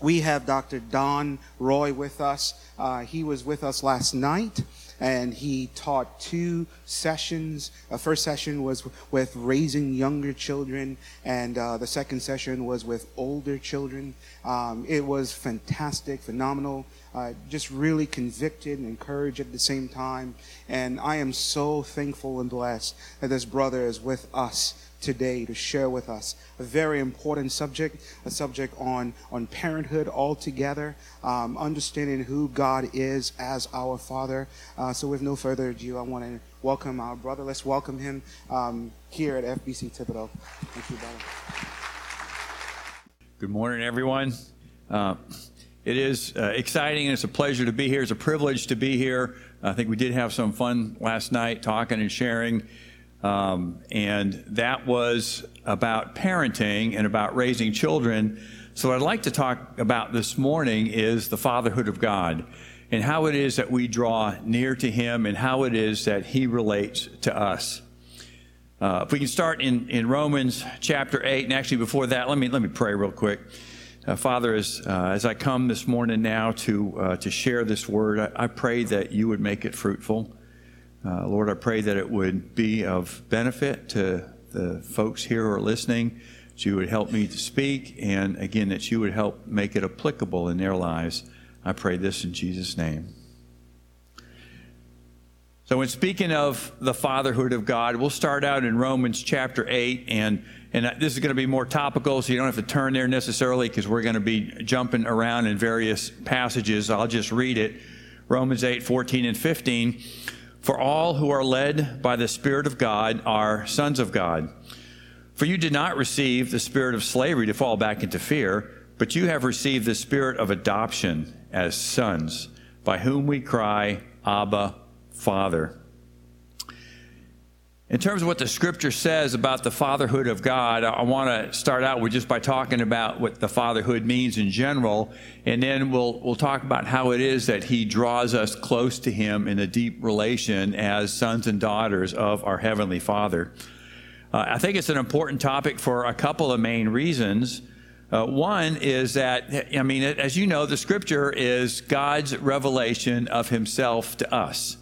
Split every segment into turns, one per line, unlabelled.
we have Dr. Don Roy with us. Uh, he was with us last night and he taught two sessions. The first session was with raising younger children, and uh, the second session was with older children. Um, it was fantastic, phenomenal, uh, just really convicted and encouraged at the same time. And I am so thankful and blessed that this brother is with us today to share with us a very important subject, a subject on, on parenthood altogether, um, understanding who God is as our Father. Uh, so, with no further ado, I want to welcome our brother. Let's welcome him um, here at FBC Thibodaux. Thank you, brother.
Good morning, everyone. Uh, it is uh, exciting and it's a pleasure to be here. It's a privilege to be here. I think we did have some fun last night talking and sharing. Um, and that was about parenting and about raising children. So, what I'd like to talk about this morning is the fatherhood of God and how it is that we draw near to Him and how it is that He relates to us. Uh, if we can start in, in Romans chapter 8, and actually before that, let me, let me pray real quick. Uh, Father, as, uh, as I come this morning now to, uh, to share this word, I, I pray that you would make it fruitful. Uh, Lord, I pray that it would be of benefit to the folks here who are listening, that you would help me to speak, and again, that you would help make it applicable in their lives. I pray this in Jesus' name. So, when speaking of the fatherhood of God, we'll start out in Romans chapter 8, and, and this is going to be more topical, so you don't have to turn there necessarily because we're going to be jumping around in various passages. I'll just read it Romans 8, 14, and 15. For all who are led by the Spirit of God are sons of God. For you did not receive the spirit of slavery to fall back into fear, but you have received the spirit of adoption as sons, by whom we cry, Abba, Father. In terms of what the scripture says about the fatherhood of God, I want to start out with just by talking about what the fatherhood means in general, and then we'll we'll talk about how it is that He draws us close to Him in a deep relation as sons and daughters of our heavenly Father. Uh, I think it's an important topic for a couple of main reasons. Uh, one is that I mean, as you know, the scripture is God's revelation of Himself to us.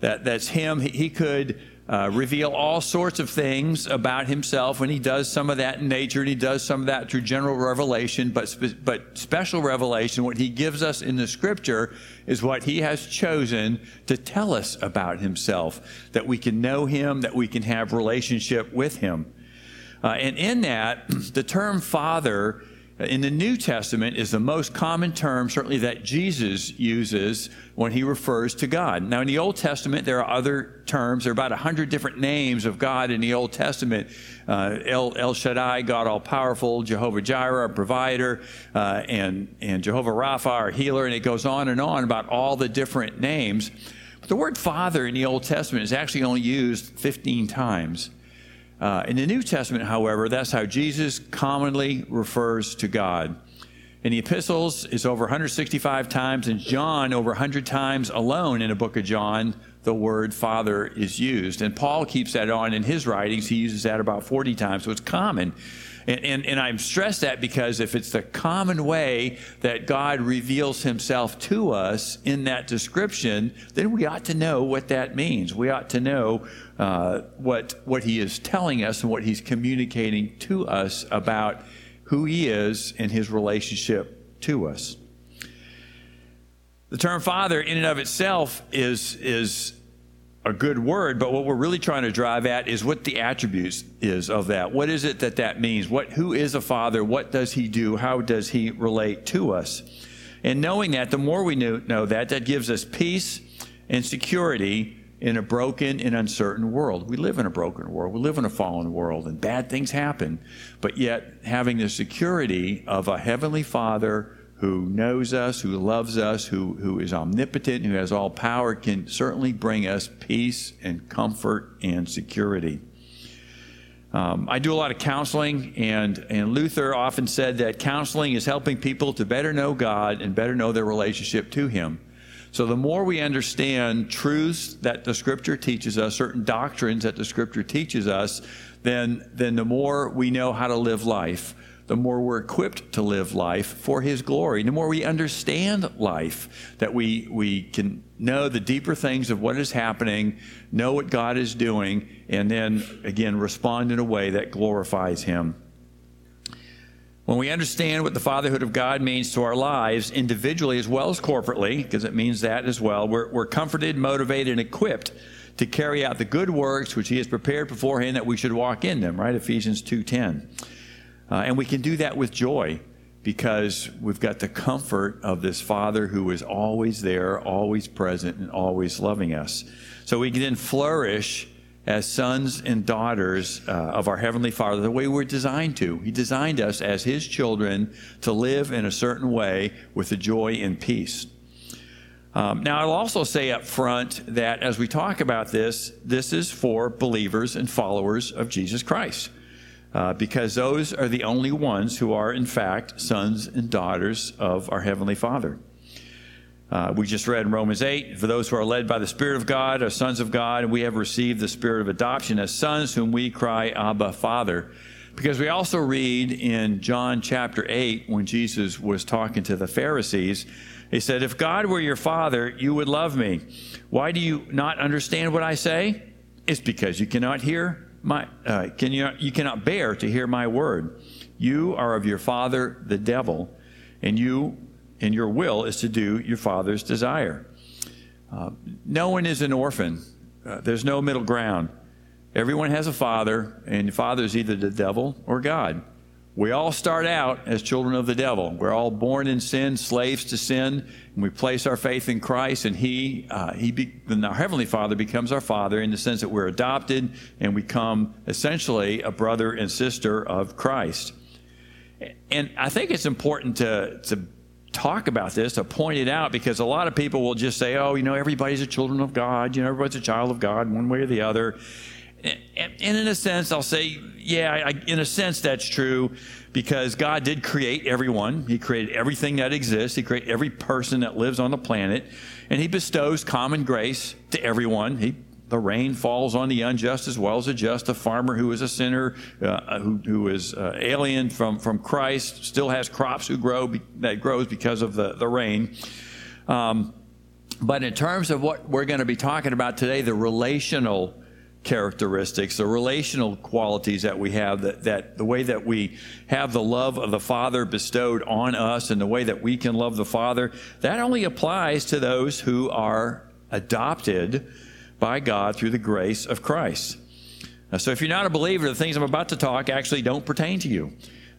That that's Him. He, he could uh, reveal all sorts of things about himself, and he does some of that in nature, and he does some of that through general revelation. But spe- but special revelation, what he gives us in the Scripture, is what he has chosen to tell us about himself, that we can know him, that we can have relationship with him. Uh, and in that, the term Father in the New Testament is the most common term, certainly that Jesus uses when he refers to God. Now, in the Old Testament, there are other terms. There are about 100 different names of God in the Old Testament uh, El, El, Shaddai, God all powerful, Jehovah Jireh, our provider, uh, and, and Jehovah Rapha, our healer, and it goes on and on about all the different names. But the word Father in the Old Testament is actually only used 15 times. Uh, in the New Testament, however, that's how Jesus commonly refers to God. In the epistles, it's over 165 times, and John, over 100 times alone in the book of John, the word Father is used. And Paul keeps that on in his writings. He uses that about 40 times, so it's common. And, and, and I'm stressed that because if it's the common way that God reveals himself to us in that description, then we ought to know what that means. We ought to know uh, what, what he is telling us and what he's communicating to us about who he is and his relationship to us. The term father, in and of itself, is, is a good word, but what we're really trying to drive at is what the attributes is of that. What is it that that means? What, who is a father? What does he do? How does he relate to us? And knowing that, the more we know, know that, that gives us peace and security in a broken and uncertain world. We live in a broken world. We live in a fallen world, and bad things happen. But yet, having the security of a heavenly Father who knows us, who loves us, who, who is omnipotent, who has all power, can certainly bring us peace and comfort and security. Um, I do a lot of counseling, and, and Luther often said that counseling is helping people to better know God and better know their relationship to Him. So, the more we understand truths that the Scripture teaches us, certain doctrines that the Scripture teaches us, then, then the more we know how to live life the more we're equipped to live life for His glory. The more we understand life, that we, we can know the deeper things of what is happening, know what God is doing, and then again respond in a way that glorifies Him. When we understand what the fatherhood of God means to our lives, individually as well as corporately, because it means that as well, we're, we're comforted, motivated, and equipped to carry out the good works which he has prepared beforehand that we should walk in them, right? Ephesians 2.10. Uh, and we can do that with joy because we've got the comfort of this Father who is always there, always present, and always loving us. So we can then flourish as sons and daughters uh, of our Heavenly Father the way we're designed to. He designed us as His children to live in a certain way with the joy and peace. Um, now, I'll also say up front that as we talk about this, this is for believers and followers of Jesus Christ. Uh, because those are the only ones who are, in fact, sons and daughters of our Heavenly Father. Uh, we just read in Romans 8 for those who are led by the Spirit of God are sons of God, and we have received the Spirit of adoption as sons, whom we cry, Abba, Father. Because we also read in John chapter 8, when Jesus was talking to the Pharisees, he said, If God were your Father, you would love me. Why do you not understand what I say? It's because you cannot hear my, uh, can you, you cannot bear to hear my word. You are of your father, the devil, and you and your will is to do your father's desire. Uh, no one is an orphan. Uh, there's no middle ground. Everyone has a father, and the father is either the devil or God. We all start out as children of the devil. We're all born in sin, slaves to sin, and we place our faith in Christ, and He, uh, He, be, then our heavenly Father becomes our Father in the sense that we're adopted and we become essentially a brother and sister of Christ. And I think it's important to to talk about this, to point it out, because a lot of people will just say, oh, you know, everybody's a children of God, you know, everybody's a child of God, one way or the other. And in a sense, I'll say, yeah, I, in a sense, that's true because God did create everyone. He created everything that exists. He created every person that lives on the planet. And He bestows common grace to everyone. He the rain falls on the unjust as well as the just. The farmer who is a sinner, uh, who, who is uh, alien from, from Christ, still has crops who grow that grows because of the, the rain. Um, but in terms of what we're going to be talking about today, the relational characteristics, the relational qualities that we have, that, that the way that we have the love of the Father bestowed on us and the way that we can love the Father, that only applies to those who are adopted by God through the grace of Christ. Uh, so if you're not a believer, the things I'm about to talk actually don't pertain to you.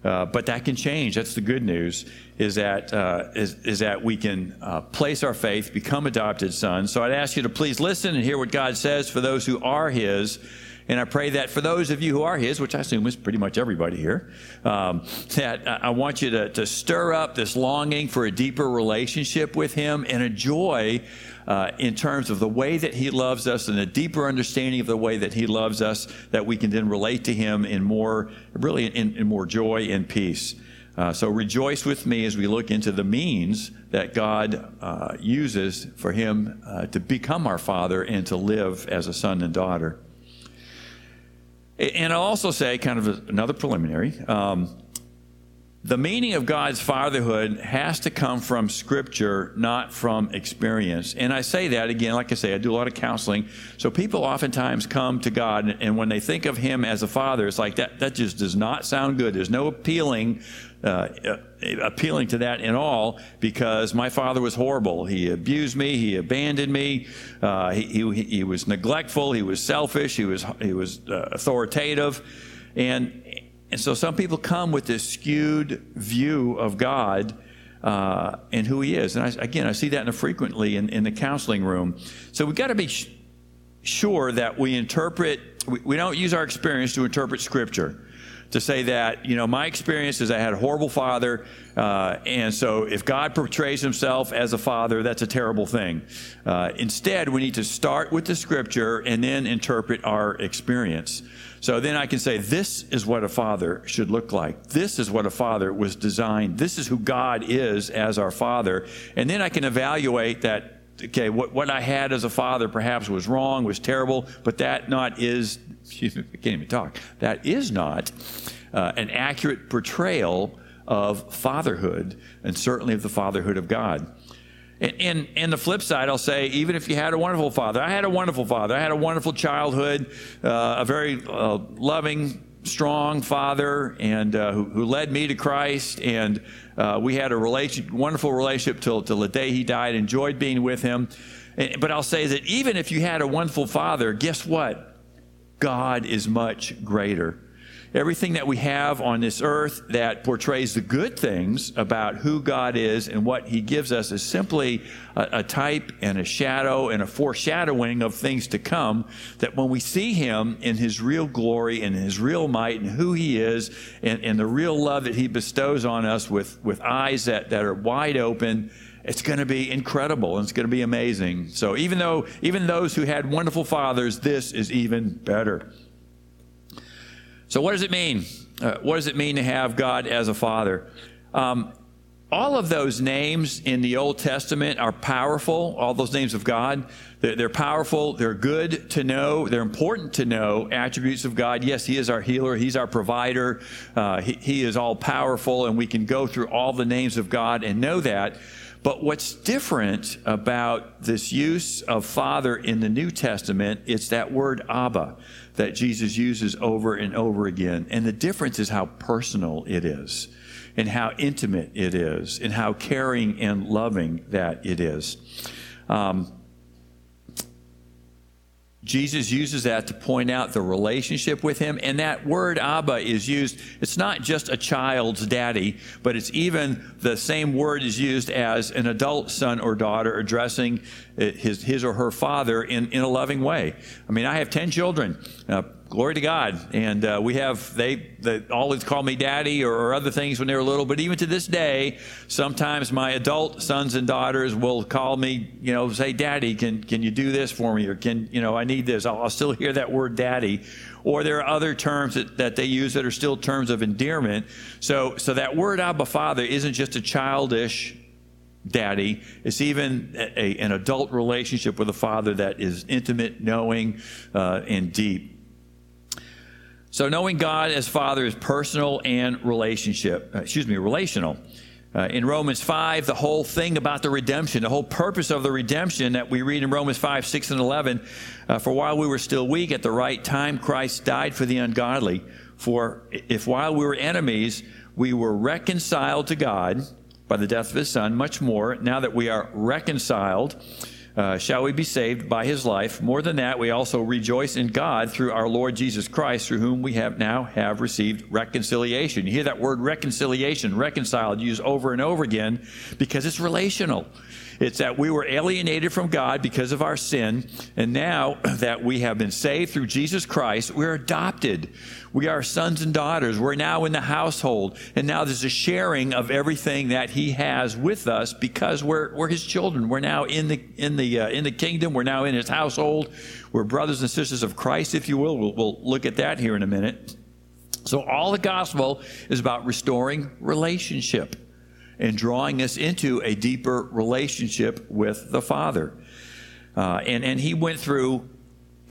Uh, but that can change. That's the good news. Is that uh, is, is that we can uh, place our faith, become adopted sons. So I'd ask you to please listen and hear what God says for those who are His. And I pray that for those of you who are His, which I assume is pretty much everybody here, um, that I want you to, to stir up this longing for a deeper relationship with Him and a joy uh, in terms of the way that He loves us and a deeper understanding of the way that He loves us, that we can then relate to Him in more, really in, in more joy and peace. Uh, so rejoice with me as we look into the means that God uh, uses for Him uh, to become our Father and to live as a son and daughter. And I'll also say, kind of another preliminary, um, the meaning of God's fatherhood has to come from Scripture, not from experience. And I say that again, like I say, I do a lot of counseling. So people oftentimes come to God, and when they think of Him as a father, it's like that, that just does not sound good. There's no appealing. Uh, appealing to that in all because my father was horrible. He abused me. He abandoned me. Uh, he, he, he, was neglectful. He was selfish. He was, he was uh, authoritative. And, and so some people come with this skewed view of God uh, and who He is. And I, again, I see that frequently in, in the counseling room. So we've got to be sh- sure that we interpret, we, we don't use our experience to interpret Scripture to say that, you know, my experience is I had a horrible father, uh, and so if God portrays himself as a father, that's a terrible thing. Uh, instead, we need to start with the scripture and then interpret our experience. So then I can say, this is what a father should look like. This is what a father was designed. This is who God is as our father. And then I can evaluate that, okay, what, what I had as a father perhaps was wrong, was terrible, but that not is, excuse me, I can't even talk, that is not uh, an accurate portrayal of fatherhood and certainly of the fatherhood of God. And, and, and, the flip side, I'll say, even if you had a wonderful father, I had a wonderful father. I had a wonderful childhood, uh, a very uh, loving, strong father, and uh, who, who, led me to Christ. And uh, we had a wonderful relationship till, till the day he died. Enjoyed being with him. And, but I'll say that even if you had a wonderful father, guess what? God is much greater everything that we have on this earth that portrays the good things about who God is and what He gives us is simply a, a, type and a shadow and a foreshadowing of things to come. That when we see Him in His real glory and His real might and who He is and, and the real love that He bestows on us with, with eyes that, that are wide open, it's going to be incredible and it's going to be amazing. So even though, even those who had wonderful fathers, this is even better. So, what does it mean? Uh, what does it mean to have God as a father? Um, all of those names in the Old Testament are powerful, all those names of God. They're, they're, powerful, they're good to know, they're important to know attributes of God. Yes, He is our healer, He's our provider, uh, he, he is all powerful, and we can go through all the names of God and know that. But what's different about this use of Father in the New Testament, it's that word Abba that Jesus uses over and over again. And the difference is how personal it is, and how intimate it is, and how caring and loving that it is. Um, Jesus uses that to point out the relationship with him. And that word Abba is used, it's not just a child's daddy, but it's even the same word is used as an adult son or daughter addressing his, his or her father in, in a loving way. I mean, I have 10 children. Uh, glory to God. And uh, we have, they, they always call me daddy or, or, other things when they were little. But even to this day, sometimes my adult sons and daughters will call me, you know, say, daddy, can, can you do this for me? Or can, you know, I need this. I'll, I'll still hear that word daddy. Or there are other terms that, that they use that are still terms of endearment. So, so that word Abba Father isn't just a childish daddy. It's even a, an adult relationship with a father that is intimate, knowing, uh, and deep. So knowing God as Father is personal and relationship, uh, excuse me, relational. Uh, in Romans 5, the whole thing about the redemption, the whole purpose of the redemption that we read in Romans 5, 6, and 11, uh, for while we were still weak, at the right time, Christ died for the ungodly. For if while we were enemies, we were reconciled to God by the death of his Son, much more, now that we are reconciled, uh, shall we be saved by his life. More than that, we also rejoice in God through our Lord Jesus Christ, through whom we have now have received reconciliation. You hear that word reconciliation, reconciled, used over and over again because it's relational. It's that we were alienated from God because of our sin, and now that we have been saved through Jesus Christ, we're adopted. We are sons and daughters. We're now in the household, and now there's a sharing of everything that He has with us because we're we're His children. We're now in the in the uh, in the kingdom. We're now in His household. We're brothers and sisters of Christ, if you will. We'll, we'll look at that here in a minute. So all the gospel is about restoring relationship and drawing us into a deeper relationship with the Father. Uh, and, and he went through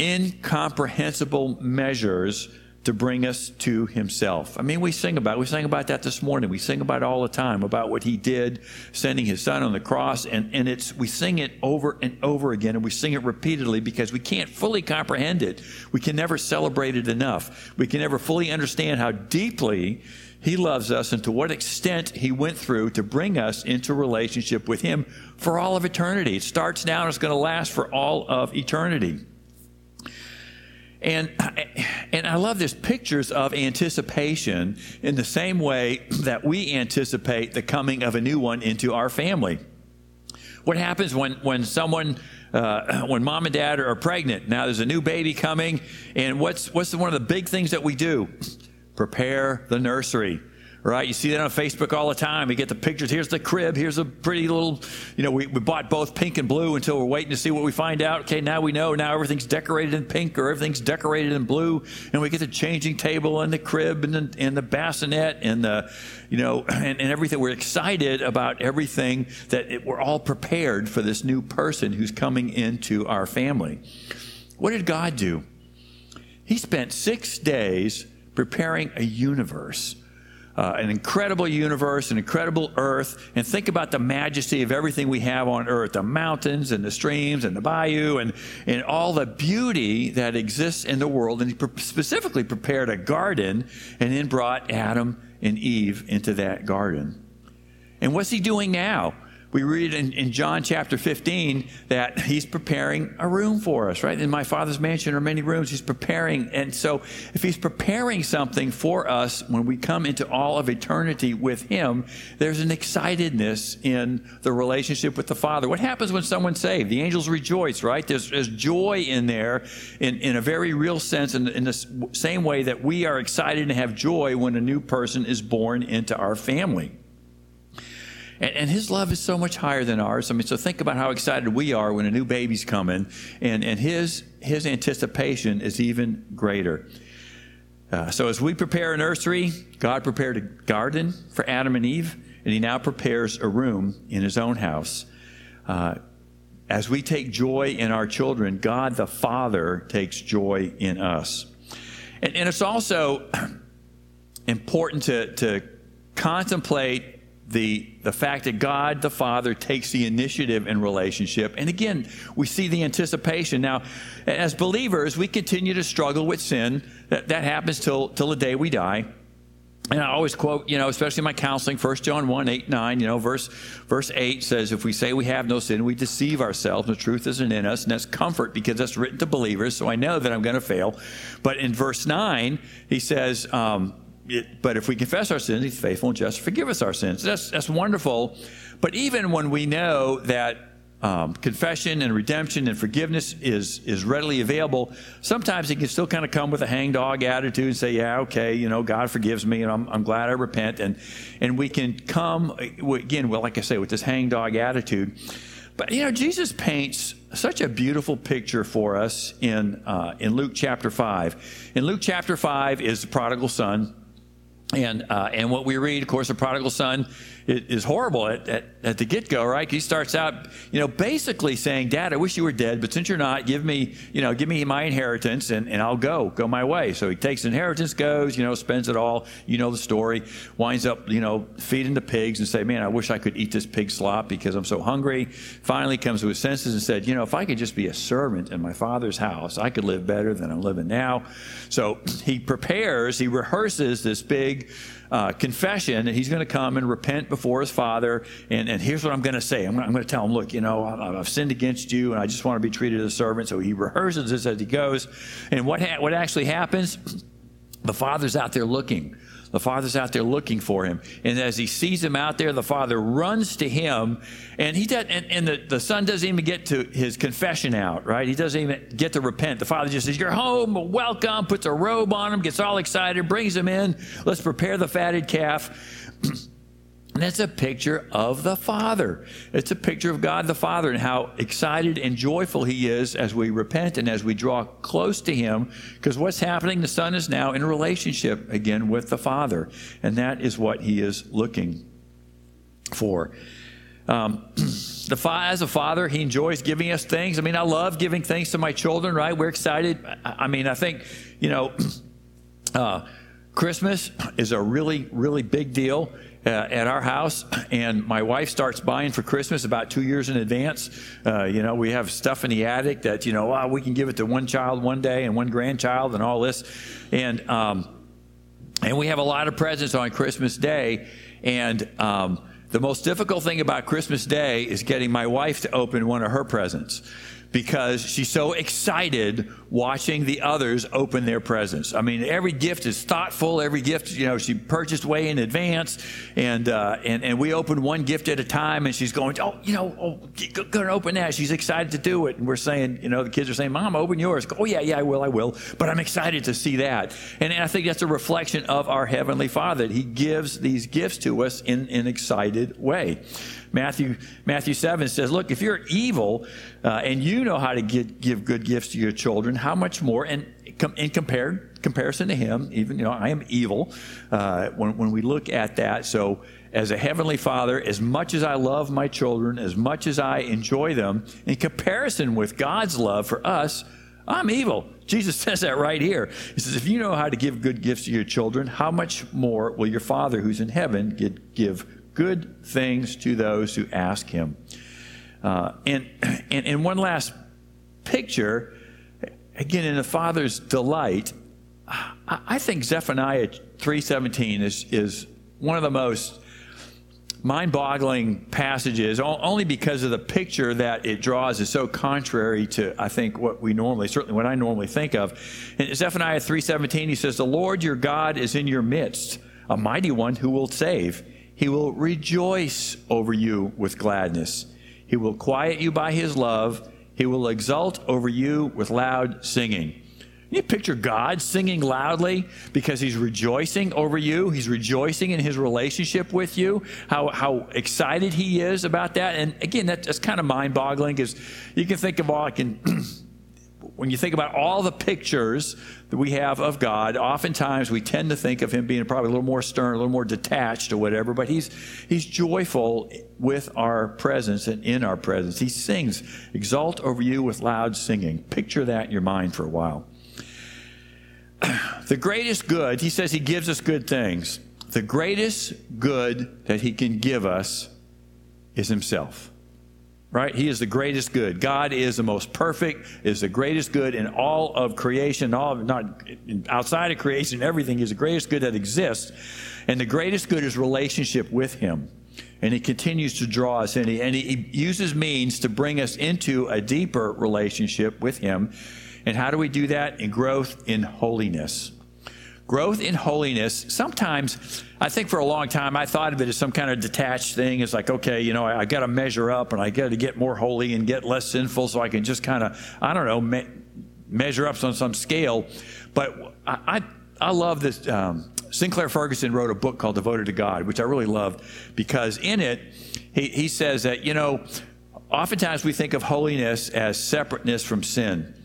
incomprehensible measures to bring us to himself. I mean, we sing about we sang about that this morning. We sing about it all the time about what he did, sending his son on the cross, and, and it's we sing it over and over again, and we sing it repeatedly because we can't fully comprehend it. We can never celebrate it enough. We can never fully understand how deeply he loves us and to what extent He went through to bring us into relationship with Him for all of eternity. It starts now and it's going to last for all of eternity. And, and I love this pictures of anticipation in the same way that we anticipate the coming of a new one into our family. What happens when, when someone, uh, when mom and dad are pregnant? Now there's a new baby coming, and what's, what's one of the big things that we do? prepare the nursery right? You see that on Facebook all the time. You get the pictures. Here's the crib. Here's a pretty little, you know, we, we bought both pink and blue until we're waiting to see what we find out. Okay, now we know. Now everything's decorated in pink or everything's decorated in blue. And we get the changing table and the crib and the, and the bassinet and the, you know, and, and everything. We're excited about everything that it, we're all prepared for this new person who's coming into our family. What did God do? He spent six days preparing a universe uh, an incredible universe, an incredible earth, and think about the majesty of everything we have on earth the mountains and the streams and the bayou and, and all the beauty that exists in the world. And he specifically prepared a garden and then brought Adam and Eve into that garden. And what's he doing now? We read in, in, John chapter 15 that he's preparing a room for us, right? In my father's mansion are many rooms. He's preparing. And so if he's preparing something for us when we come into all of eternity with him, there's an excitedness in the relationship with the Father. What happens when someone's saved? The angels rejoice, right? There's, there's joy in there in, in a very real sense, in, in the same way that we are excited and have joy when a new person is born into our family. And, and, his love is so much higher than ours. I mean, so think about how excited we are when a new baby's coming, and, and his, his anticipation is even greater. Uh, so as we prepare a nursery, God prepared a garden for Adam and Eve, and he now prepares a room in his own house. Uh, as we take joy in our children, God the Father takes joy in us. And, and it's also important to, to contemplate the, the fact that God the Father takes the initiative in relationship. And again, we see the anticipation. Now, as believers, we continue to struggle with sin. That, that happens till, till the day we die. And I always quote, you know, especially in my counseling, 1 John 1, 8, 9, you know, verse, verse 8 says, if we say we have no sin, we deceive ourselves, the truth isn't in us. And that's comfort because that's written to believers, so I know that I'm going to fail. But in verse 9, he says, um, it, but if we confess our sins, He's faithful and just to forgive us our sins. That's, that's wonderful. But even when we know that um, confession and redemption and forgiveness is is readily available, sometimes it can still kind of come with a hangdog attitude and say, "Yeah, okay, you know, God forgives me, and I'm, I'm glad I repent." And and we can come again, well, like I say, with this hangdog attitude. But you know, Jesus paints such a beautiful picture for us in uh, in Luke chapter five. In Luke chapter five is the prodigal son and, uh, and what we read, of course, the prodigal son is horrible at, at, at the get go, right? He starts out, you know, basically saying, Dad, I wish you were dead, but since you're not, give me, you know, give me my inheritance and, and I'll go, go my way. So he takes inheritance, goes, you know, spends it all. You know the story. Winds up, you know, feeding the pigs and say, Man, I wish I could eat this pig slop because I'm so hungry. Finally comes to his senses and said, You know, if I could just be a servant in my father's house, I could live better than I'm living now. So he prepares, he rehearses this big uh, confession, and he's going to come and repent before his father. And, and here's what I'm going to say I'm, I'm going to tell him, look, you know, I've sinned against you, and I just want to be treated as a servant. So he rehearses this as he goes. And what, ha- what actually happens? The father's out there looking the father's out there looking for him. And as he sees him out there, the father runs to him. And he does, and, and the, the son doesn't even get to his confession out, right? He doesn't even get to repent. The father just says, You're home, welcome, puts a robe on him, gets all excited, brings him in. Let's prepare the fatted calf. And that's a picture of the Father. It's a picture of God the Father and how excited and joyful He is as we repent and as we draw close to Him. Because what's happening? The Son is now in a relationship again with the Father. And that is what He is looking for. Um, the as a father, he enjoys giving us things. I mean, I love giving things to my children. Right? We're excited. I mean, I think you know, uh, Christmas is a really, really big deal uh, at our house, and my wife starts buying for Christmas about two years in advance. Uh, you know, we have stuff in the attic that you know we can give it to one child one day and one grandchild and all this, and um, and we have a lot of presents on Christmas Day, and. Um, the most difficult thing about Christmas Day is getting my wife to open one of her presents because she's so excited watching the others open their presents. I mean, every gift is thoughtful. Every gift, you know, she purchased way in advance, and uh, and and we open one gift at a time, and she's going, oh, you know, oh, go, go and open that. She's excited to do it, and we're saying, you know, the kids are saying, Mom, open yours. oh yeah, yeah, I will, I will. But I'm excited to see that, and I think that's a reflection of our heavenly Father. He gives these gifts to us in an excited way. Matthew, Matthew 7 says, Look, if you're evil uh, and you know how to get, give good gifts to your children, how much more? And in compared, comparison to him, even, you know, I am evil uh, when, when we look at that. So, as a heavenly father, as much as I love my children, as much as I enjoy them, in comparison with God's love for us, I'm evil. Jesus says that right here. He says, If you know how to give good gifts to your children, how much more will your Father who's in heaven give good things to those who ask him? Uh, and, and, and one last picture, again, in the Father's delight, I, I think Zephaniah 3.17 is, is one of the most mind-boggling passages only because of the picture that it draws is so contrary to i think what we normally certainly what i normally think of. In zephaniah 3.17 he says the lord your god is in your midst a mighty one who will save. He will rejoice over you with gladness he will quiet you by his love he will exult over you with loud singing you picture God singing loudly because he's rejoicing over you. He's rejoicing in his relationship with you, how, how excited he is about that. And again, that, that's kind of mind boggling because you can think of all, I can, when you think about all the pictures that we have of God, oftentimes we tend to think of him being probably a little more stern, a little more detached or whatever, but he's, he's joyful with our presence and in our presence. He sings, exalt over you with loud singing. Picture that in your mind for a while. the greatest good, he says he gives us good things. The greatest good that he can give us is himself. Right? He is the greatest good. God is the most perfect, is the greatest good in all of creation, all of, not outside of creation, everything is the greatest good that exists. And the greatest good is relationship with him. And he continues to draw us in, and he uses means to bring us into a deeper relationship with him. And how do we do that? In growth in holiness. Growth in holiness, sometimes, I think for a long time, I thought of it as some kind of detached thing. It's like, okay, you know, I, I got to measure up and I got to get more holy and get less sinful so I can just kind of, I don't know, me- measure up on some scale. But I, I, I love this. Um, Sinclair Ferguson wrote a book called Devoted to God, which I really loved because in it, he, he says that, you know, oftentimes we think of holiness as separateness from sin.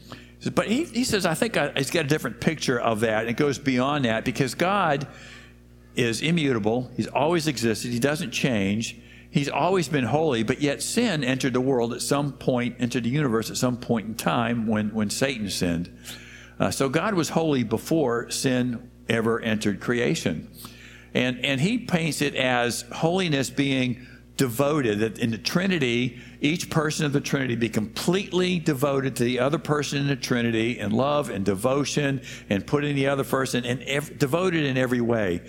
But he, he says, I think he's got a different picture of that. It goes beyond that because God is immutable. He's always existed. He doesn't change. He's always been holy, but yet sin entered the world at some point, entered the universe at some point in time when, when Satan sinned. Uh, so God was holy before sin ever entered creation. And, and he paints it as holiness being devoted, that in the Trinity, each person of the Trinity be completely devoted to the other person in the Trinity in love and devotion and putting the other person and ev- devoted in every way.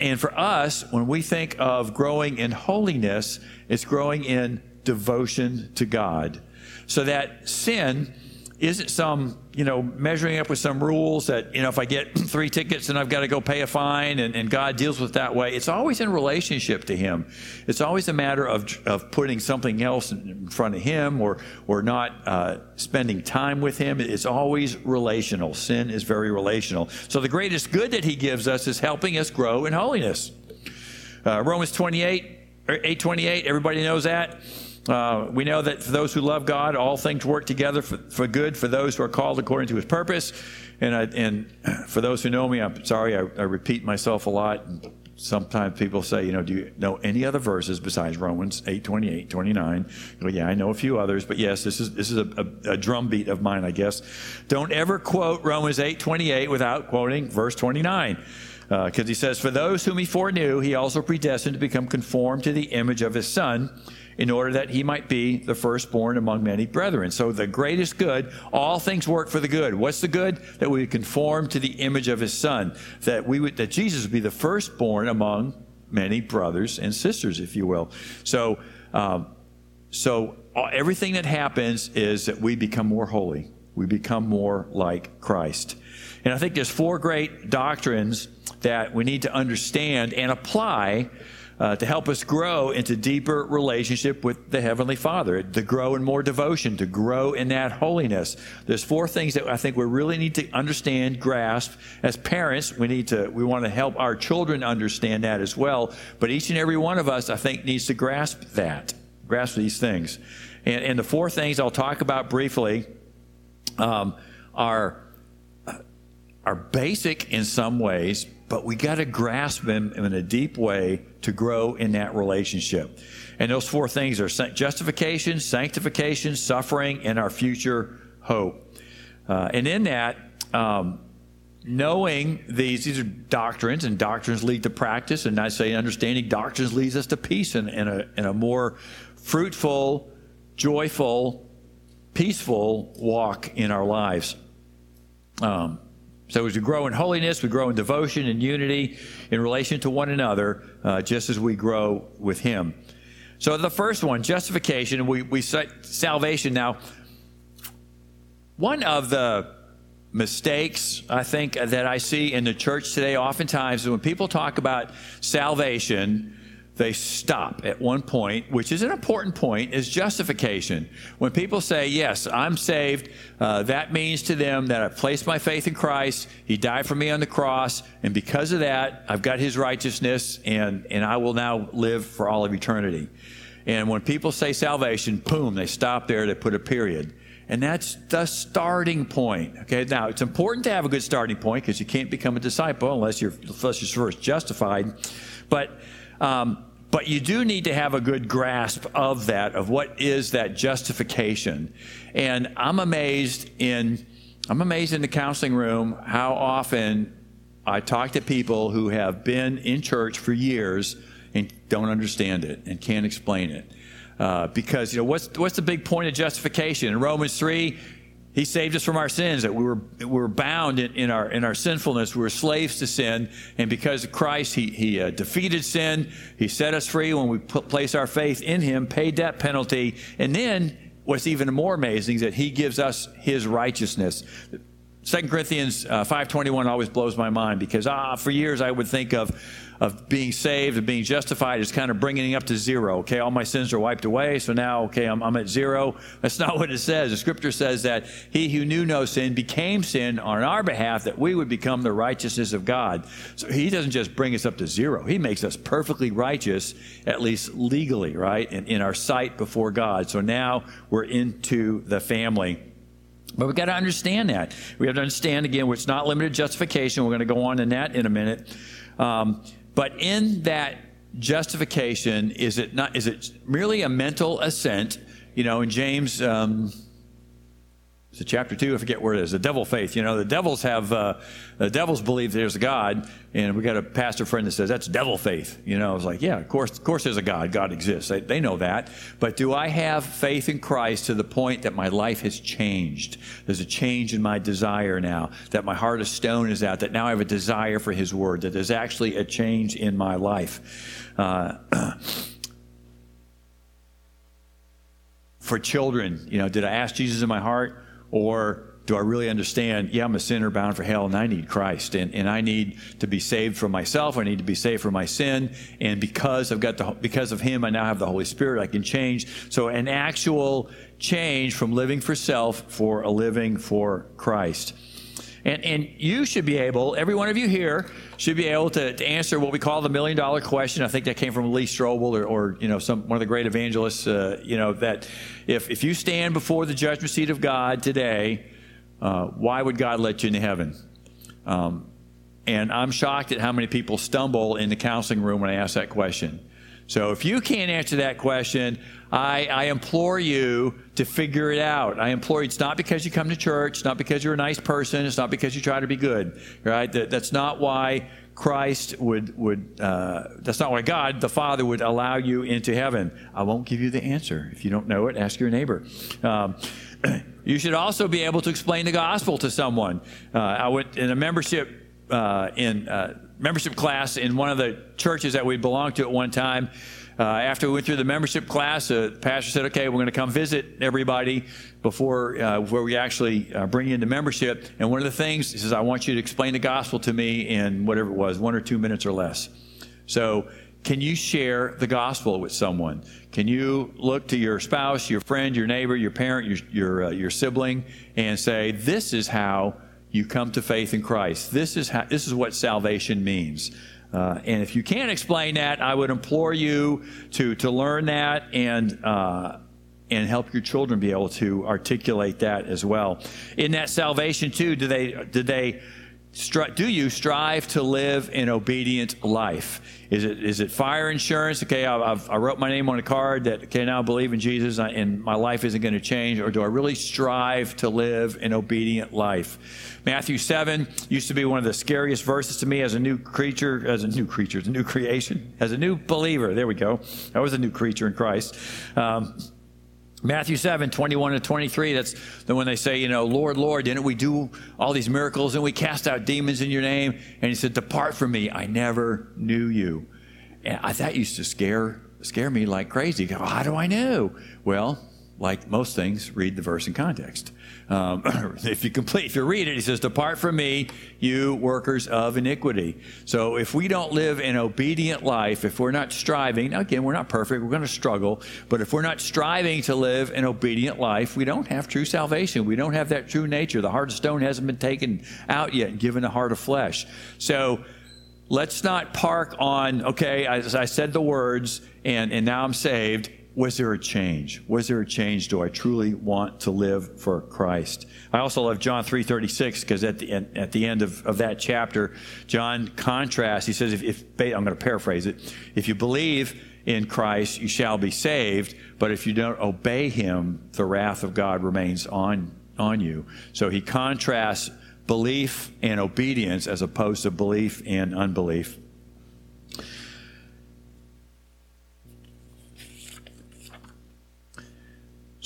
And for us, when we think of growing in holiness, it's growing in devotion to God. So that sin isn't some, you know, measuring up with some rules that, you know, if I get three tickets and I've got to go pay a fine and, and God deals with that way. It's always in relationship to Him. It's always a matter of, of putting something else in front of Him or, or not uh, spending time with Him. It's always relational. Sin is very relational. So the greatest good that He gives us is helping us grow in holiness. Uh, Romans 28, 828, everybody knows that. Uh, we know that for those who love God, all things work together for, for good for those who are called according to his purpose. And, I, and for those who know me, I'm sorry, I, I repeat myself a lot. Sometimes people say, you know, do you know any other verses besides Romans 8, 28, 29? Well, yeah, I know a few others, but yes, this is, this is a, a, a drumbeat of mine, I guess. Don't ever quote Romans 8, 28 without quoting verse 29 because uh, he says, For those whom he foreknew, he also predestined to become conformed to the image of his Son, in order that he might be the firstborn among many brethren. So the greatest good, all things work for the good. What's the good? That we would conform to the image of his son. That we would, that Jesus would be the firstborn among many brothers and sisters, if you will. So, um, so everything that happens is that we become more holy. We become more like Christ. And I think there's four great doctrines that we need to understand and apply uh, to help us grow into deeper relationship with the Heavenly Father, to grow in more devotion, to grow in that holiness. There's four things that I think we really need to understand, grasp. As parents, we need to, we want to help our children understand that as well. But each and every one of us, I think, needs to grasp that, grasp these things. And, and the four things I'll talk about briefly um, are, are basic in some ways, but we got to grasp them in a deep way to grow in that relationship. And those four things are justification, sanctification, suffering, and our future hope. Uh, and in that, um, knowing these, these are doctrines, and doctrines lead to practice, and I say understanding doctrines leads us to peace and, a, a more fruitful, joyful, peaceful walk in our lives. Um, so as we grow in holiness, we grow in devotion and unity in relation to one another, uh, just as we grow with Him. So the first one, justification, we, we cite salvation. Now, one of the mistakes I think that I see in the church today, oftentimes, when people talk about salvation, they stop at one point, which is an important point, is justification. When people say, Yes, I'm saved, uh, that means to them that I've placed my faith in Christ. He died for me on the cross, and because of that, I've got his righteousness, and, and I will now live for all of eternity. And when people say salvation, boom, they stop there, they put a period. And that's the starting point. Okay, now it's important to have a good starting point because you can't become a disciple unless you're, unless you're first justified. But um, but you do need to have a good grasp of that, of what is that justification. And I'm amazed in, I'm amazed in the counseling room how often I talk to people who have been in church for years and don't understand it and can't explain it. Uh, because, you know, what's, what's the big point of justification? In Romans 3, he saved us from our sins, that we were, we were bound in, in, our, in our sinfulness. We were slaves to sin. And because of Christ, He, he uh, defeated sin. He set us free when we put, place our faith in Him, paid that penalty. And then what's even more amazing is that He gives us His righteousness. 2 Corinthians uh, 5.21 always blows my mind because ah, for years I would think of of being saved, and being justified, is kind of bringing up to zero. Okay, all my sins are wiped away, so now, okay, I'm, I'm at zero. That's not what it says. The scripture says that he who knew no sin became sin on our behalf that we would become the righteousness of God. So he doesn't just bring us up to zero, he makes us perfectly righteous, at least legally, right, in, in our sight before God. So now we're into the family. But we've got to understand that. We have to understand, again, it's not limited justification. We're going to go on in that in a minute. Um, but in that justification, is it not? Is it merely a mental assent? You know, in James. Um, it's chapter two. I forget where it is. The devil faith. You know, the devils have uh, the devils believe there's a God, and we got a pastor friend that says that's devil faith. You know, it's like, yeah, of course, of course, there's a God. God exists. They, they know that. But do I have faith in Christ to the point that my life has changed? There's a change in my desire now. That my heart of stone is out. That now I have a desire for His Word. That there's actually a change in my life. Uh, for children, you know, did I ask Jesus in my heart? Or do I really understand, yeah, I'm a sinner bound for hell and I need Christ and, and I need to be saved from myself. I need to be saved from my sin. And because I've got the, because of him, I now have the Holy Spirit. I can change. So an actual change from living for self for a living for Christ. And, and you should be able, every one of you here should be able to, to answer what we call the million dollar question. I think that came from Lee Strobel or, or you know, some, one of the great evangelists, uh, you know, that if, if you stand before the judgment seat of God today, uh, why would God let you into heaven? Um, and I'm shocked at how many people stumble in the counseling room when I ask that question. So if you can't answer that question, I, I, implore you to figure it out. I implore you, it's not because you come to church, it's not because you're a nice person, it's not because you try to be good, right? That, that's not why Christ would, would uh, that's not why God, the Father, would allow you into heaven. I won't give you the answer. If you don't know it, ask your neighbor. Um, you should also be able to explain the gospel to someone. Uh, I went in a membership uh, in uh, membership class in one of the churches that we belonged to at one time. Uh, after we went through the membership class, uh, the pastor said, "Okay, we're going to come visit everybody before uh, where we actually uh, bring you into membership." And one of the things he says, "I want you to explain the gospel to me in whatever it was, one or two minutes or less." So. Can you share the gospel with someone? Can you look to your spouse, your friend, your neighbor, your parent, your your, uh, your sibling, and say, "This is how you come to faith in Christ. This is how, this is what salvation means. Uh, and if you can't explain that, I would implore you to to learn that and uh, and help your children be able to articulate that as well. In that salvation too, do they did they stri- do you strive to live an obedient life? Is it is it fire insurance? Okay, I, I wrote my name on a card that okay now I believe in Jesus and my life isn't going to change, or do I really strive to live an obedient life? Matthew seven used to be one of the scariest verses to me as a new creature, as a new creature, as a new creation, as a new believer. There we go. I was a new creature in Christ. Um, Matthew 7, 21 to 23, that's the when they say, you know, Lord, Lord, didn't we do all these miracles and we cast out demons in your name? And he said, Depart from me, I never knew you. And I, that used to scare scare me like crazy. How do I know? Well, like most things, read the verse in context. Um, if you complete, if you read it, he says, "Depart from me, you workers of iniquity." So if we don't live an obedient life, if we're not striving, again, we're not perfect, we're going to struggle, but if we're not striving to live an obedient life, we don't have true salvation. We don't have that true nature. The heart of stone hasn't been taken out yet and given a heart of flesh. So let's not park on, okay, as I said the words, and, and now I'm saved was there a change? Was there a change? Do I truly want to live for Christ? I also love John 3.36 because at the, end, at the end of, of that chapter, John contrasts, he says, if, if I'm going to paraphrase it, if you believe in Christ, you shall be saved, but if you don't obey him, the wrath of God remains on, on you. So he contrasts belief and obedience as opposed to belief and unbelief.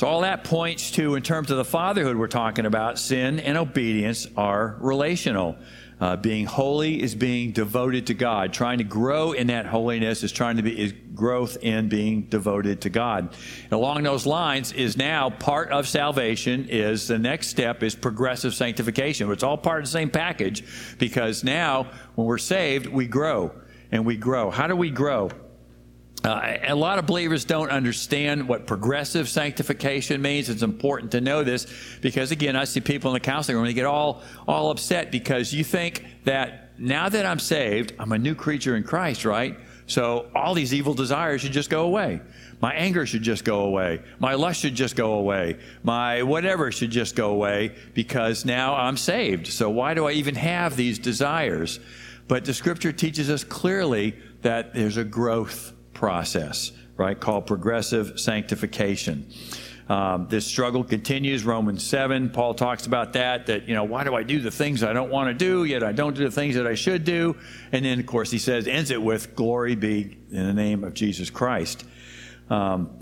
So, all that points to, in terms of the fatherhood we're talking about, sin and obedience are relational. Uh, being holy is being devoted to God. Trying to grow in that holiness is trying to be is growth in being devoted to God. And along those lines is now part of salvation. Is the next step is progressive sanctification. It's all part of the same package because now when we're saved, we grow and we grow. How do we grow? Uh, a lot of believers don't understand what progressive sanctification means. It's important to know this because, again, I see people in the counseling room, they get all, all upset because you think that now that I'm saved, I'm a new creature in Christ, right? So all these evil desires should just go away. My anger should just go away. My lust should just go away. My whatever should just go away because now I'm saved. So why do I even have these desires? But the scripture teaches us clearly that there's a growth process, right, called progressive sanctification. Um, this struggle continues. Romans 7, Paul talks about that, that, you know, why do I do the things I don't want to do, yet I don't do the things that I should do? And then, of course, he says, ends it with, glory be in the name of Jesus Christ. Um,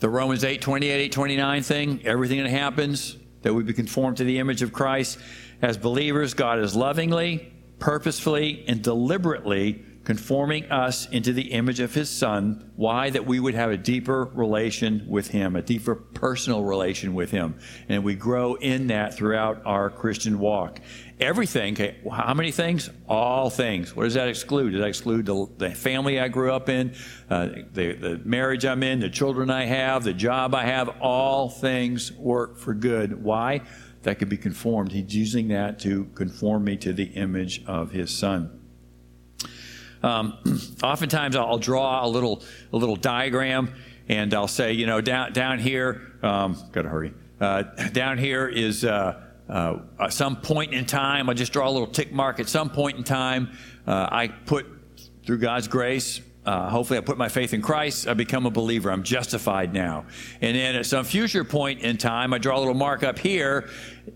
the Romans 8, 28, 8, 29 thing, everything that happens, that we be conformed to the image of Christ. As believers, God is lovingly, purposefully, and deliberately conforming us into the image of his son. Why? That we would have a deeper relation with him, a deeper personal relation with him. And we grow in that throughout our Christian walk. Everything, okay, how many things? All things. What does that exclude? Does that exclude the, the family I grew up in, uh, the, the marriage I'm in, the children I have, the job I have? All things work for good. Why? That could be conformed. He's using that to conform me to the image of his son. Um, oftentimes, I'll draw a little a little diagram, and I'll say, you know, down down here, um, gotta hurry. Uh, down here is uh, uh, some point in time. I just draw a little tick mark at some point in time. Uh, I put through God's grace. Uh, hopefully, I put my faith in Christ. I become a believer. I'm justified now. And then at some future point in time, I draw a little mark up here.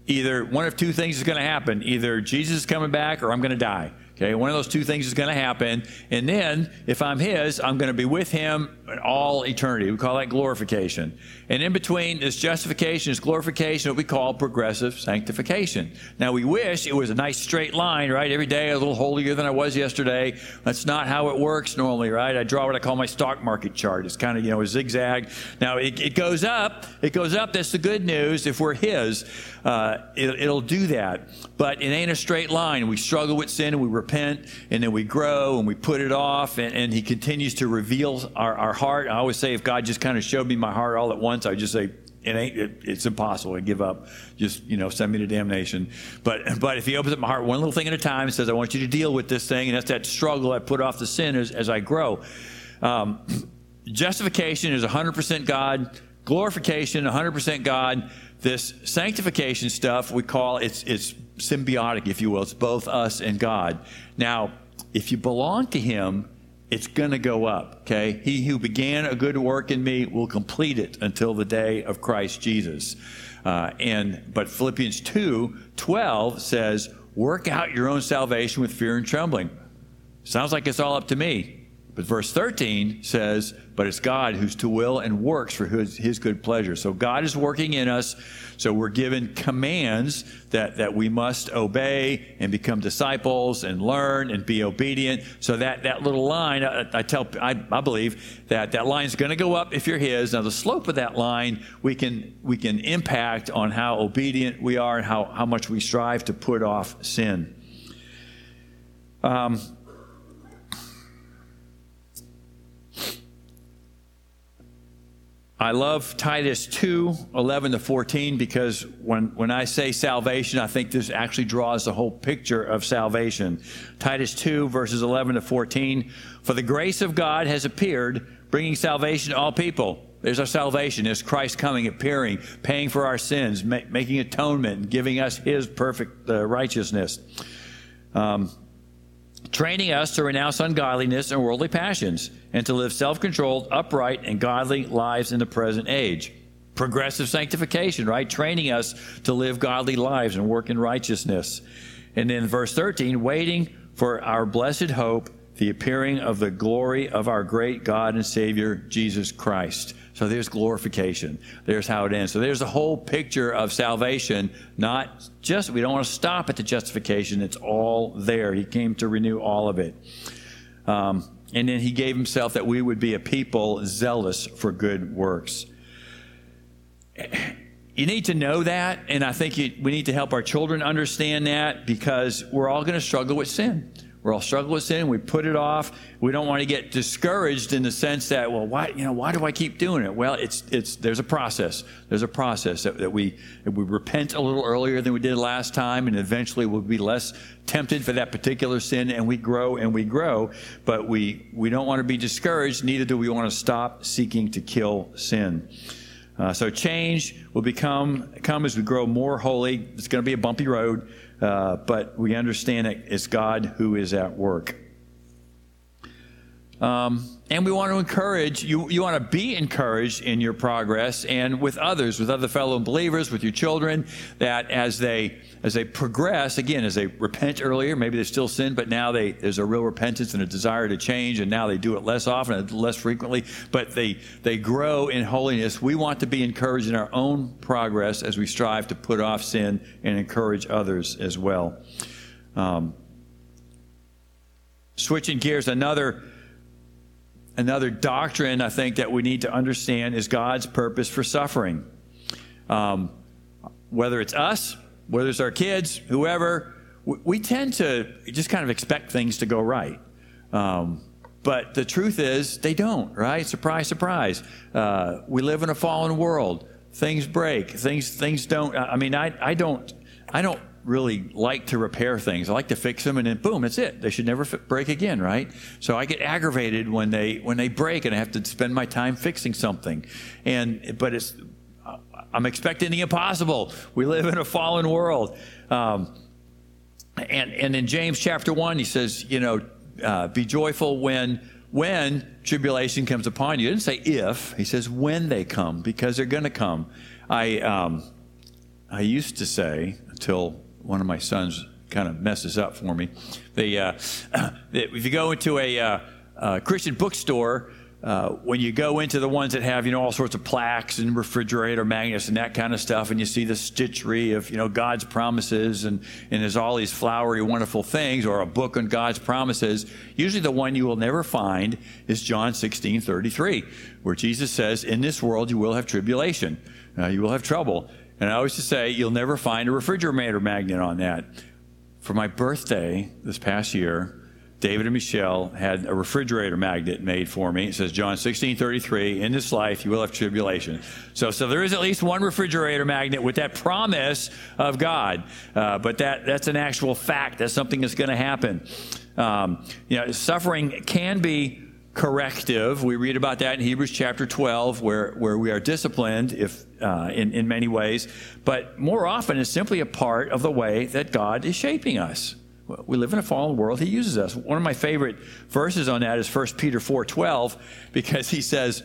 Either one of two things is going to happen: either Jesus is coming back, or I'm going to die. Okay, one of those two things is going to happen. And then, if I'm His, I'm going to be with Him all eternity. We call that glorification. And in between this justification, this glorification, what we call progressive sanctification. Now, we wish it was a nice straight line, right? Every day a little holier than I was yesterday. That's not how it works normally, right? I draw what I call my stock market chart. It's kind of, you know, a zigzag. Now, it, it goes up. It goes up. That's the good news. If we're His, uh, it, it'll do that. But it ain't a straight line. We struggle with sin and we repent and then we grow and we put it off and, and He continues to reveal our, our heart. I always say if God just kind of showed me my heart all at once, I just say, it ain't, it, it's impossible. I give up. Just, you know, send me to damnation. But, but if he opens up my heart one little thing at a time and says, I want you to deal with this thing, and that's that struggle I put off the sin as, as I grow. Um, justification is 100% God. Glorification, 100% God. This sanctification stuff we call it's it's symbiotic, if you will. It's both us and God. Now, if you belong to Him, it's going to go up, okay? He who began a good work in me will complete it until the day of Christ Jesus. Uh, and but Philippians 2 12 says, Work out your own salvation with fear and trembling. Sounds like it's all up to me. But verse 13 says, But it's God who's to will and works for his, his, good pleasure. So God is working in us. So we're given commands that, that we must obey and become disciples and learn and be obedient. So that, that little line, I, I tell, I, I believe that that line is going to go up if you're His. Now, the slope of that line, we can, we can impact on how obedient we are and how, how much we strive to put off sin. Um, I love Titus 2 11 to 14 because when, when I say salvation, I think this actually draws the whole picture of salvation. Titus 2, verses 11 to 14. For the grace of God has appeared, bringing salvation to all people. There's our salvation. There's Christ coming, appearing, paying for our sins, ma- making atonement, giving us his perfect uh, righteousness. Um, training us to renounce ungodliness and worldly passions, and to live self controlled, upright, and godly lives in the present age. Progressive sanctification, right? Training us to live godly lives and work in righteousness. And then verse 13, waiting for our blessed hope, the appearing of the glory of our great God and Savior, Jesus Christ. So there's glorification. There's how it ends. So there's a whole picture of salvation, not just, we don't want to stop at the justification. It's all there. He came to renew all of it. Um, and then he gave himself that we would be a people zealous for good works. You need to know that, and I think you, we need to help our children understand that because we're all going to struggle with sin. We're all struggling with sin. We put it off. We don't want to get discouraged in the sense that, well, why, you know, why do I keep doing it? Well, it's, it's, there's a process. There's a process that, that we, that we repent a little earlier than we did last time, and eventually we'll be less tempted for that particular sin, and we grow and we grow. But we, we don't want to be discouraged. Neither do we want to stop seeking to kill sin. Uh, so change will become come as we grow more holy. It's going to be a bumpy road. Uh, but we understand it's God who is at work. Um, and we want to encourage you, you want to be encouraged in your progress and with others, with other fellow believers, with your children, that as they as they progress, again, as they repent earlier, maybe they still sin, but now they there's a real repentance and a desire to change, and now they do it less often and less frequently, but they they grow in holiness. We want to be encouraged in our own progress as we strive to put off sin and encourage others as well. Um, switching gears, another another doctrine I think that we need to understand is God's purpose for suffering. Um, whether it's us, whether it's our kids, whoever, we, we, tend to just kind of expect things to go right. Um, but the truth is, they don't, right? Surprise, surprise. Uh, we live in a fallen world. Things break. Things, things don't. I mean, I, I don't, I don't really like to repair things. I like to fix them, and then boom, that's it. They should never f- break again, right? So I get aggravated when they when they break, and I have to spend my time fixing something. And but it's I'm expecting the impossible. We live in a fallen world. Um, and and in James chapter one, he says, you know, uh, be joyful when when tribulation comes upon you. He didn't say if. He says when they come because they're going to come. I um, I used to say until one of my sons kind of messes up for me. They, uh, if you go into a, uh, Christian bookstore, uh, when you go into the ones that have you know all sorts of plaques and refrigerator magnets and that kind of stuff, and you see the stitchery of you know God's promises and and there's all these flowery wonderful things, or a book on God's promises. Usually, the one you will never find is John 16:33, where Jesus says, "In this world you will have tribulation, uh, you will have trouble." And I always say, you'll never find a refrigerator magnet on that. For my birthday this past year, David and Michelle had a refrigerator magnet made for me. It says John 16, 33, in this life you will have tribulation. So, so there is at least one refrigerator magnet with that promise of God. Uh, but that, that's an actual fact. That's something that's going to happen. Um, you know, suffering can be corrective. We read about that in Hebrews chapter 12, where, where we are disciplined if, uh, in, in many ways. But more often, it's simply a part of the way that God is shaping us. We live in a fallen world. He uses us. One of my favorite verses on that is 1 Peter 4.12, because he says,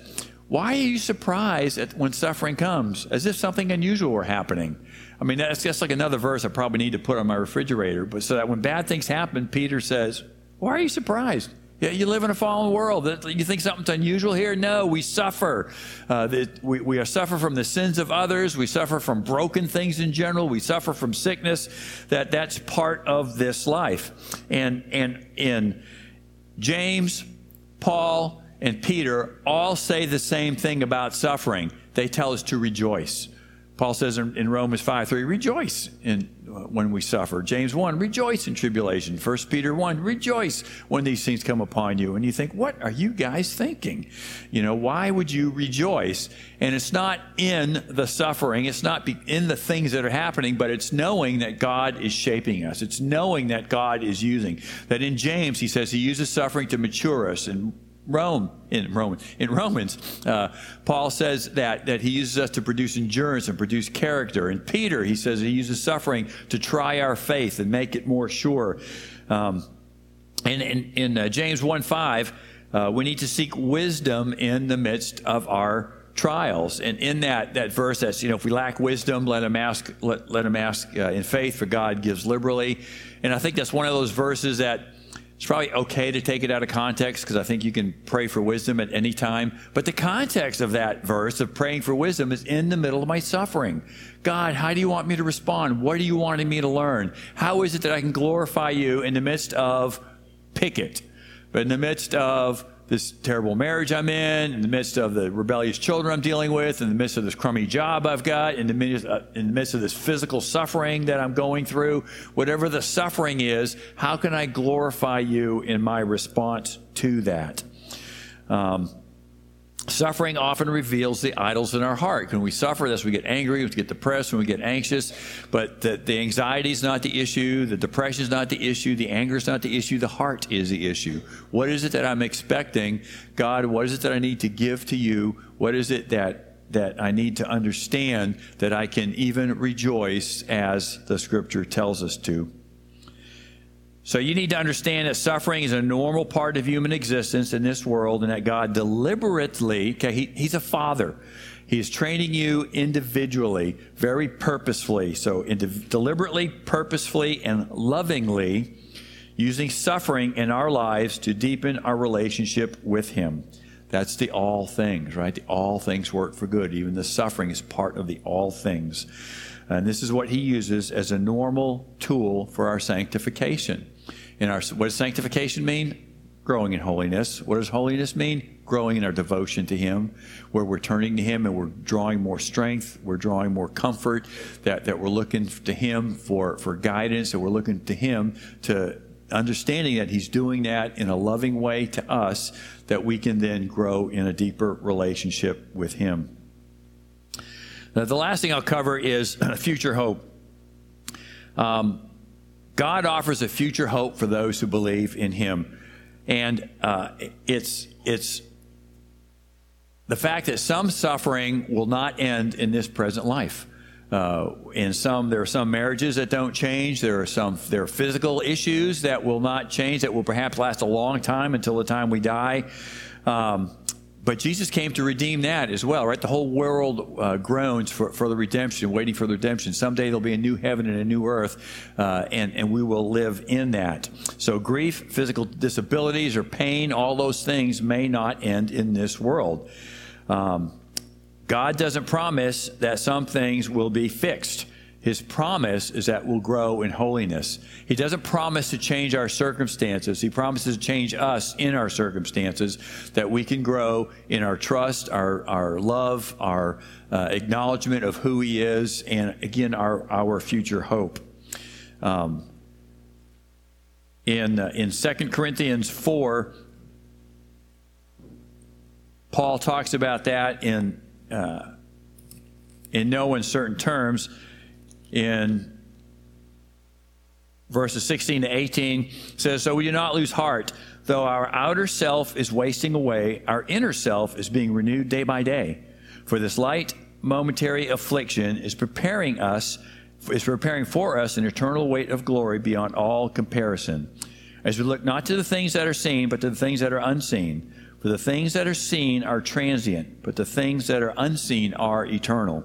why are you surprised at when suffering comes, as if something unusual were happening? I mean, that's just like another verse I probably need to put on my refrigerator. But so that when bad things happen, Peter says, Why are you surprised? Yeah, you live in a fallen world. You think something's unusual here? No, we suffer. Uh, we, we suffer from the sins of others. We suffer from broken things in general. We suffer from sickness. That that's part of this life. And and in James, Paul, and Peter all say the same thing about suffering. They tell us to rejoice. Paul says in, in Romans 5 3, rejoice in, Uh, when we suffer. James 1, rejoice in tribulation. 1 Peter 1, rejoice when these things come upon you. And you think, what are you guys thinking? You know, why would you rejoice? And it's not in the suffering, it's not in the things that are happening, but it's knowing that God is shaping us. It's knowing that God is using. That in James, he says he uses suffering to mature us. And Rome in Roman in Romans, uh, Paul says that that he uses us to produce endurance and produce character. In Peter, he says he uses suffering to try our faith and make it more sure. Um, and in, in uh, James one five, uh, we need to seek wisdom in the midst of our trials. And in that that verse, that's you know, if we lack wisdom, let him ask. Let, let him ask uh, in faith, for God gives liberally. And I think that's one of those verses that it's probably okay to take it out of context because I think you can pray for wisdom at any time. But the context of that verse of praying for wisdom is in the middle of my suffering. God, how do you want me to respond? What are you wanting me to learn? How is it that I can glorify you in the midst of picket, but in the midst of this terrible marriage I'm in, in the midst of the rebellious children I'm dealing with, in the midst of this crummy job I've got, in the midst, uh, in the midst of this physical suffering that I'm going through, whatever the suffering is, how can I glorify you in my response to that? Um, Suffering often reveals the idols in our heart. When we suffer, this we get angry, we get depressed, when we get anxious. But the, the anxiety is not the issue, the depression is not the issue, the anger is not the issue, the heart is the issue. What is it that I'm expecting? God, what is it that I need to give to you? What is it that that I need to understand that I can even rejoice as the scripture tells us to? So you need to understand that suffering is a normal part of human existence in this world and that God deliberately, okay, he, He's a father. He's training you individually, very purposefully. So deliberately, purposefully, and lovingly using suffering in our lives to deepen our relationship with Him. That's the all things, right? The all things work for good. Even the suffering is part of the all things. And this is what he uses as a normal tool for our sanctification. In our, what does sanctification mean? Growing in holiness. What does holiness mean? Growing in our devotion to Him, where we're turning to Him and we're drawing more strength, we're drawing more comfort, that, that we're looking to Him for, for guidance, and we're looking to Him to understanding that He's doing that in a loving way to us, that we can then grow in a deeper relationship with Him. Now, the last thing I'll cover is future hope. Um, God offers a future hope for those who believe in Him. And uh, it's, it's the fact that some suffering will not end in this present life. Uh, in some, there are some marriages that don't change. There are some, there are physical issues that will not change, that will perhaps last a long time until the time we die. Um, but Jesus came to redeem that as well, right? The whole world uh, groans for, for the redemption, waiting for the redemption. Someday there'll be a new heaven and a new earth, uh, and, and we will live in that. So, grief, physical disabilities, or pain, all those things may not end in this world. Um, God doesn't promise that some things will be fixed. His promise is that we'll grow in holiness. He doesn't promise to change our circumstances. He promises to change us in our circumstances, that we can grow in our trust, our, our love, our uh, acknowledgement of who He is, and again, our, our future hope. Um, in, uh, in 2 Corinthians 4, Paul talks about that in, uh, in no uncertain terms in verses 16 to 18 says, So we do not lose heart. though our outer self is wasting away, our inner self is being renewed day by day. For this light momentary affliction is preparing us is preparing for us an eternal weight of glory beyond all comparison. As we look not to the things that are seen, but to the things that are unseen. For the things that are seen are transient, but the things that are unseen are eternal.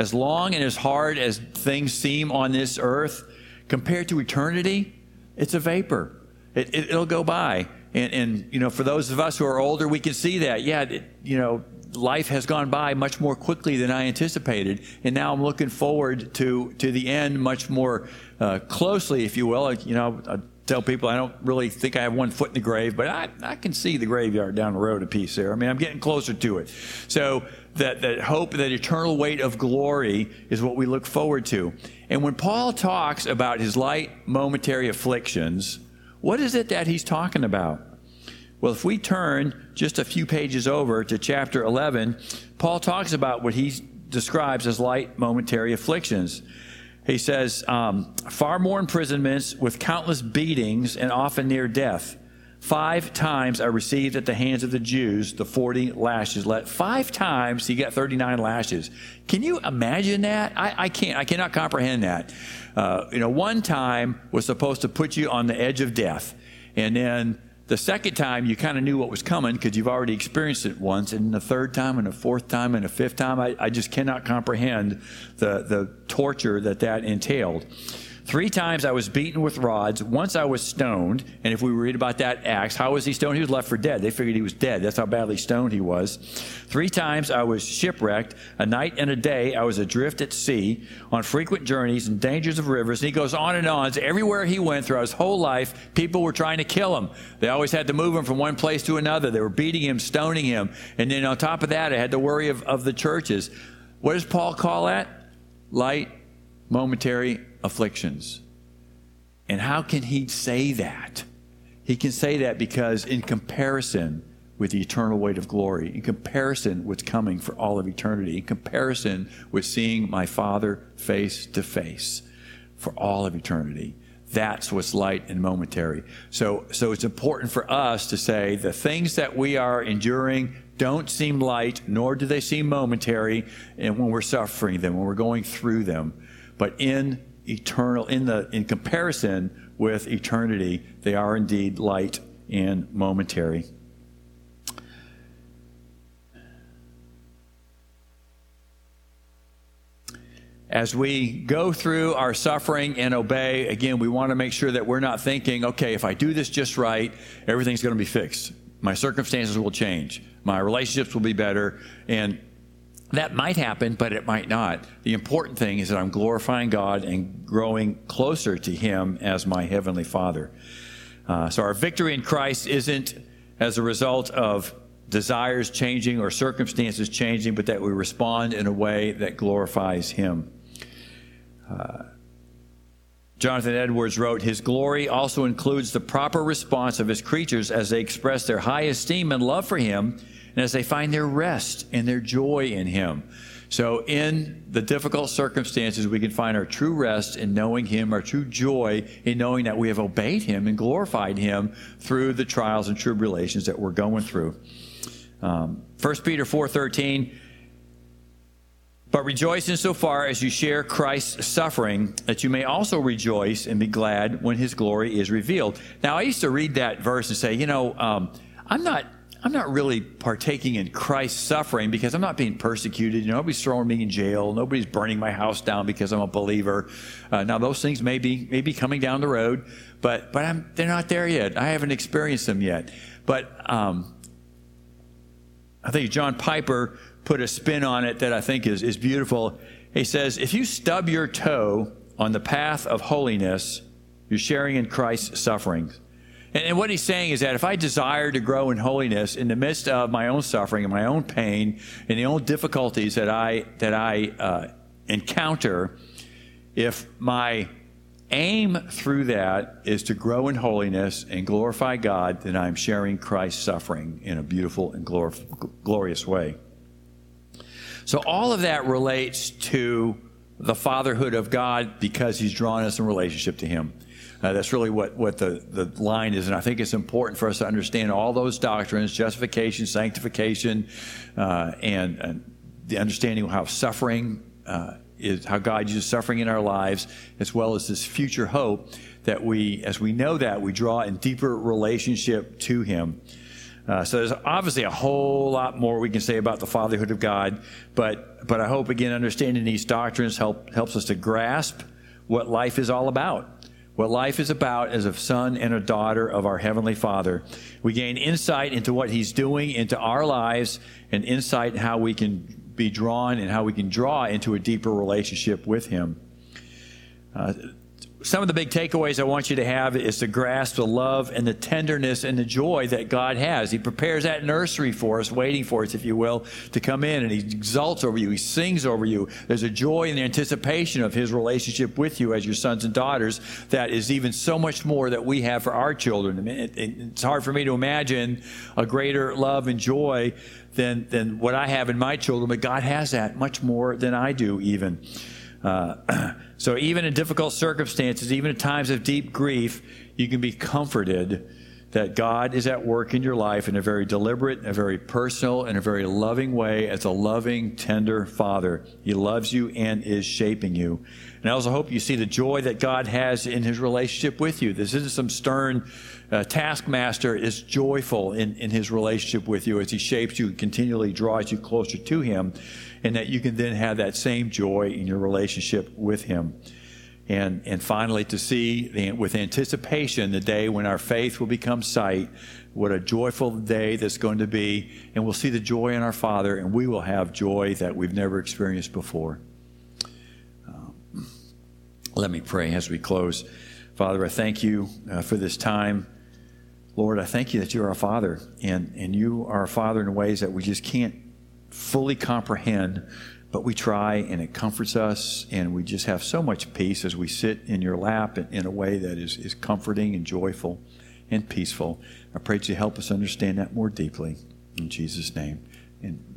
As long and as hard as things seem on this earth, compared to eternity, it's a vapor. It, it, will go by. And, and, you know, for those of us who are older, we can see that. Yeah, it, you know, life has gone by much more quickly than I anticipated. And now I'm looking forward to, to the end much more uh, closely, if you will. You know, tell people I don't really think I have one foot in the grave, but I, I can see the graveyard down the road a piece there. I mean, I'm getting closer to it. So that, that hope, that eternal weight of glory is what we look forward to. And when Paul talks about his light momentary afflictions, what is it that he's talking about? Well, if we turn just a few pages over to chapter 11, Paul talks about what he describes as light momentary afflictions. He says, um, far more imprisonments with countless beatings and often near death. Five times I received at the hands of the Jews the 40 lashes. Let five times he got 39 lashes. Can you imagine that? I, I can't. I cannot comprehend that. Uh, you know, one time was supposed to put you on the edge of death, and then the second time, you kind of knew what was coming because you've already experienced it once. And the third time, and the fourth time, and the fifth time, I, I just cannot comprehend the, the torture that that entailed. Three times I was beaten with rods. Once I was stoned. And if we read about that Acts, how was he stoned? He was left for dead. They figured he was dead. That's how badly stoned he was. Three times I was shipwrecked. A night and a day I was adrift at sea on frequent journeys and dangers of rivers. And he goes on and on. Everywhere he went throughout his whole life, people were trying to kill him. They always had to move him from one place to another. They were beating him, stoning him. And then on top of that, I had to worry of, of the churches. What does Paul call that? Light, momentary afflictions. And how can he say that? He can say that because, in comparison with the eternal weight of glory, in comparison with coming for all of eternity, in comparison with seeing my Father face to face for all of eternity, that's what's light and momentary. So, so it's important for us to say the things that we are enduring don't seem light, nor do they seem momentary, and when we're suffering them, when we're going through them. But in eternal in the in comparison with eternity they are indeed light and momentary. As we go through our suffering and obey again we want to make sure that we're not thinking okay if i do this just right everything's going to be fixed. My circumstances will change. My relationships will be better. And that might happen, but it might not. The important thing is that I'm glorifying God and growing closer to Him as my Heavenly Father. Uh, so our victory in Christ isn't as a result of desires changing or circumstances changing, but that we respond in a way that glorifies Him. Uh, Jonathan Edwards wrote, His glory also includes the proper response of His creatures as they express their high esteem and love for Him and as they find their rest and their joy in Him. So, in the difficult circumstances, we can find our true rest in knowing Him, our true joy in knowing that we have obeyed Him and glorified Him through the trials and tribulations that we're going through. Um, 1 Peter 4:13. But rejoice insofar as you share Christ's suffering, that you may also rejoice and be glad when His glory is revealed. Now, I used to read that verse and say, you know, um, I'm not I'm not really partaking in Christ's suffering because I'm not being persecuted. You know, nobody's throwing me in jail. Nobody's burning my house down because I'm a believer. Uh, now, those things may be, may be coming down the road, but, but I'm, they're not there yet. I haven't experienced them yet. But um, I think John Piper put a spin on it that I think is, is beautiful. He says, if you stub your toe on the path of holiness, you're sharing in Christ's sufferings. And, what he's saying is that if I desire to grow in holiness in the midst of my own suffering and my own pain and the own difficulties that I that I uh, encounter, if my aim through that is to grow in holiness and glorify God, then I'm sharing Christ's suffering in a beautiful and glorious way. So all of that relates to the fatherhood of God because He's drawn us in relationship to Him. Uh, that's really what, what the, the line is. And I think it's important for us to understand all those doctrines justification, sanctification, uh, and, and, the understanding of how suffering uh, is, how God uses suffering in our lives, as well as this future hope that we, as we know that, we draw in deeper relationship to Him. Uh, so there's obviously a whole lot more we can say about the fatherhood of God, but but I hope again understanding these doctrines help helps us to grasp what life is all about. What life is about as a son and a daughter of our Heavenly Father. We gain insight into what He's doing into our lives and insight how we can be drawn and how we can draw into a deeper relationship with Him. Uh, some of the big takeaways I want you to have is to grasp the love and the tenderness and the joy that God has. He prepares that nursery for us, waiting for us, if you will, to come in, and He exalts over you. He sings over you. There's a joy and the anticipation of His relationship with you as your sons and daughters that is even so much more that we have for our children. It, it, it's hard for me to imagine a greater love and joy than, than what I have in my children, but God has that much more than I do, even. Uh, so even in difficult circumstances, even in times of deep grief, you can be comforted that God is at work in your life in a very deliberate, a very personal, and a very loving way as a loving, tender Father. He loves you and is shaping you. And I also hope you see the joy that God has in his relationship with you. This isn't some stern uh, taskmaster is joyful in, in his relationship with you as he shapes you and continually draws you closer to him, and that you can then have that same joy in your relationship with him. And, and finally, to see the, with anticipation the day when our faith will become sight, what a joyful day that's going to be. And we'll see the joy in our Father, and we will have joy that we've never experienced before. Um, let me pray as we close. Father, I thank you uh, for this time. Lord, I thank you that you're our Father, and, and you are a Father in ways that we just can't fully comprehend but we try and it comforts us and we just have so much peace as we sit in your lap in, in a way that is, is comforting and joyful and peaceful. I pray that you help us understand that more deeply. In Jesus' name. And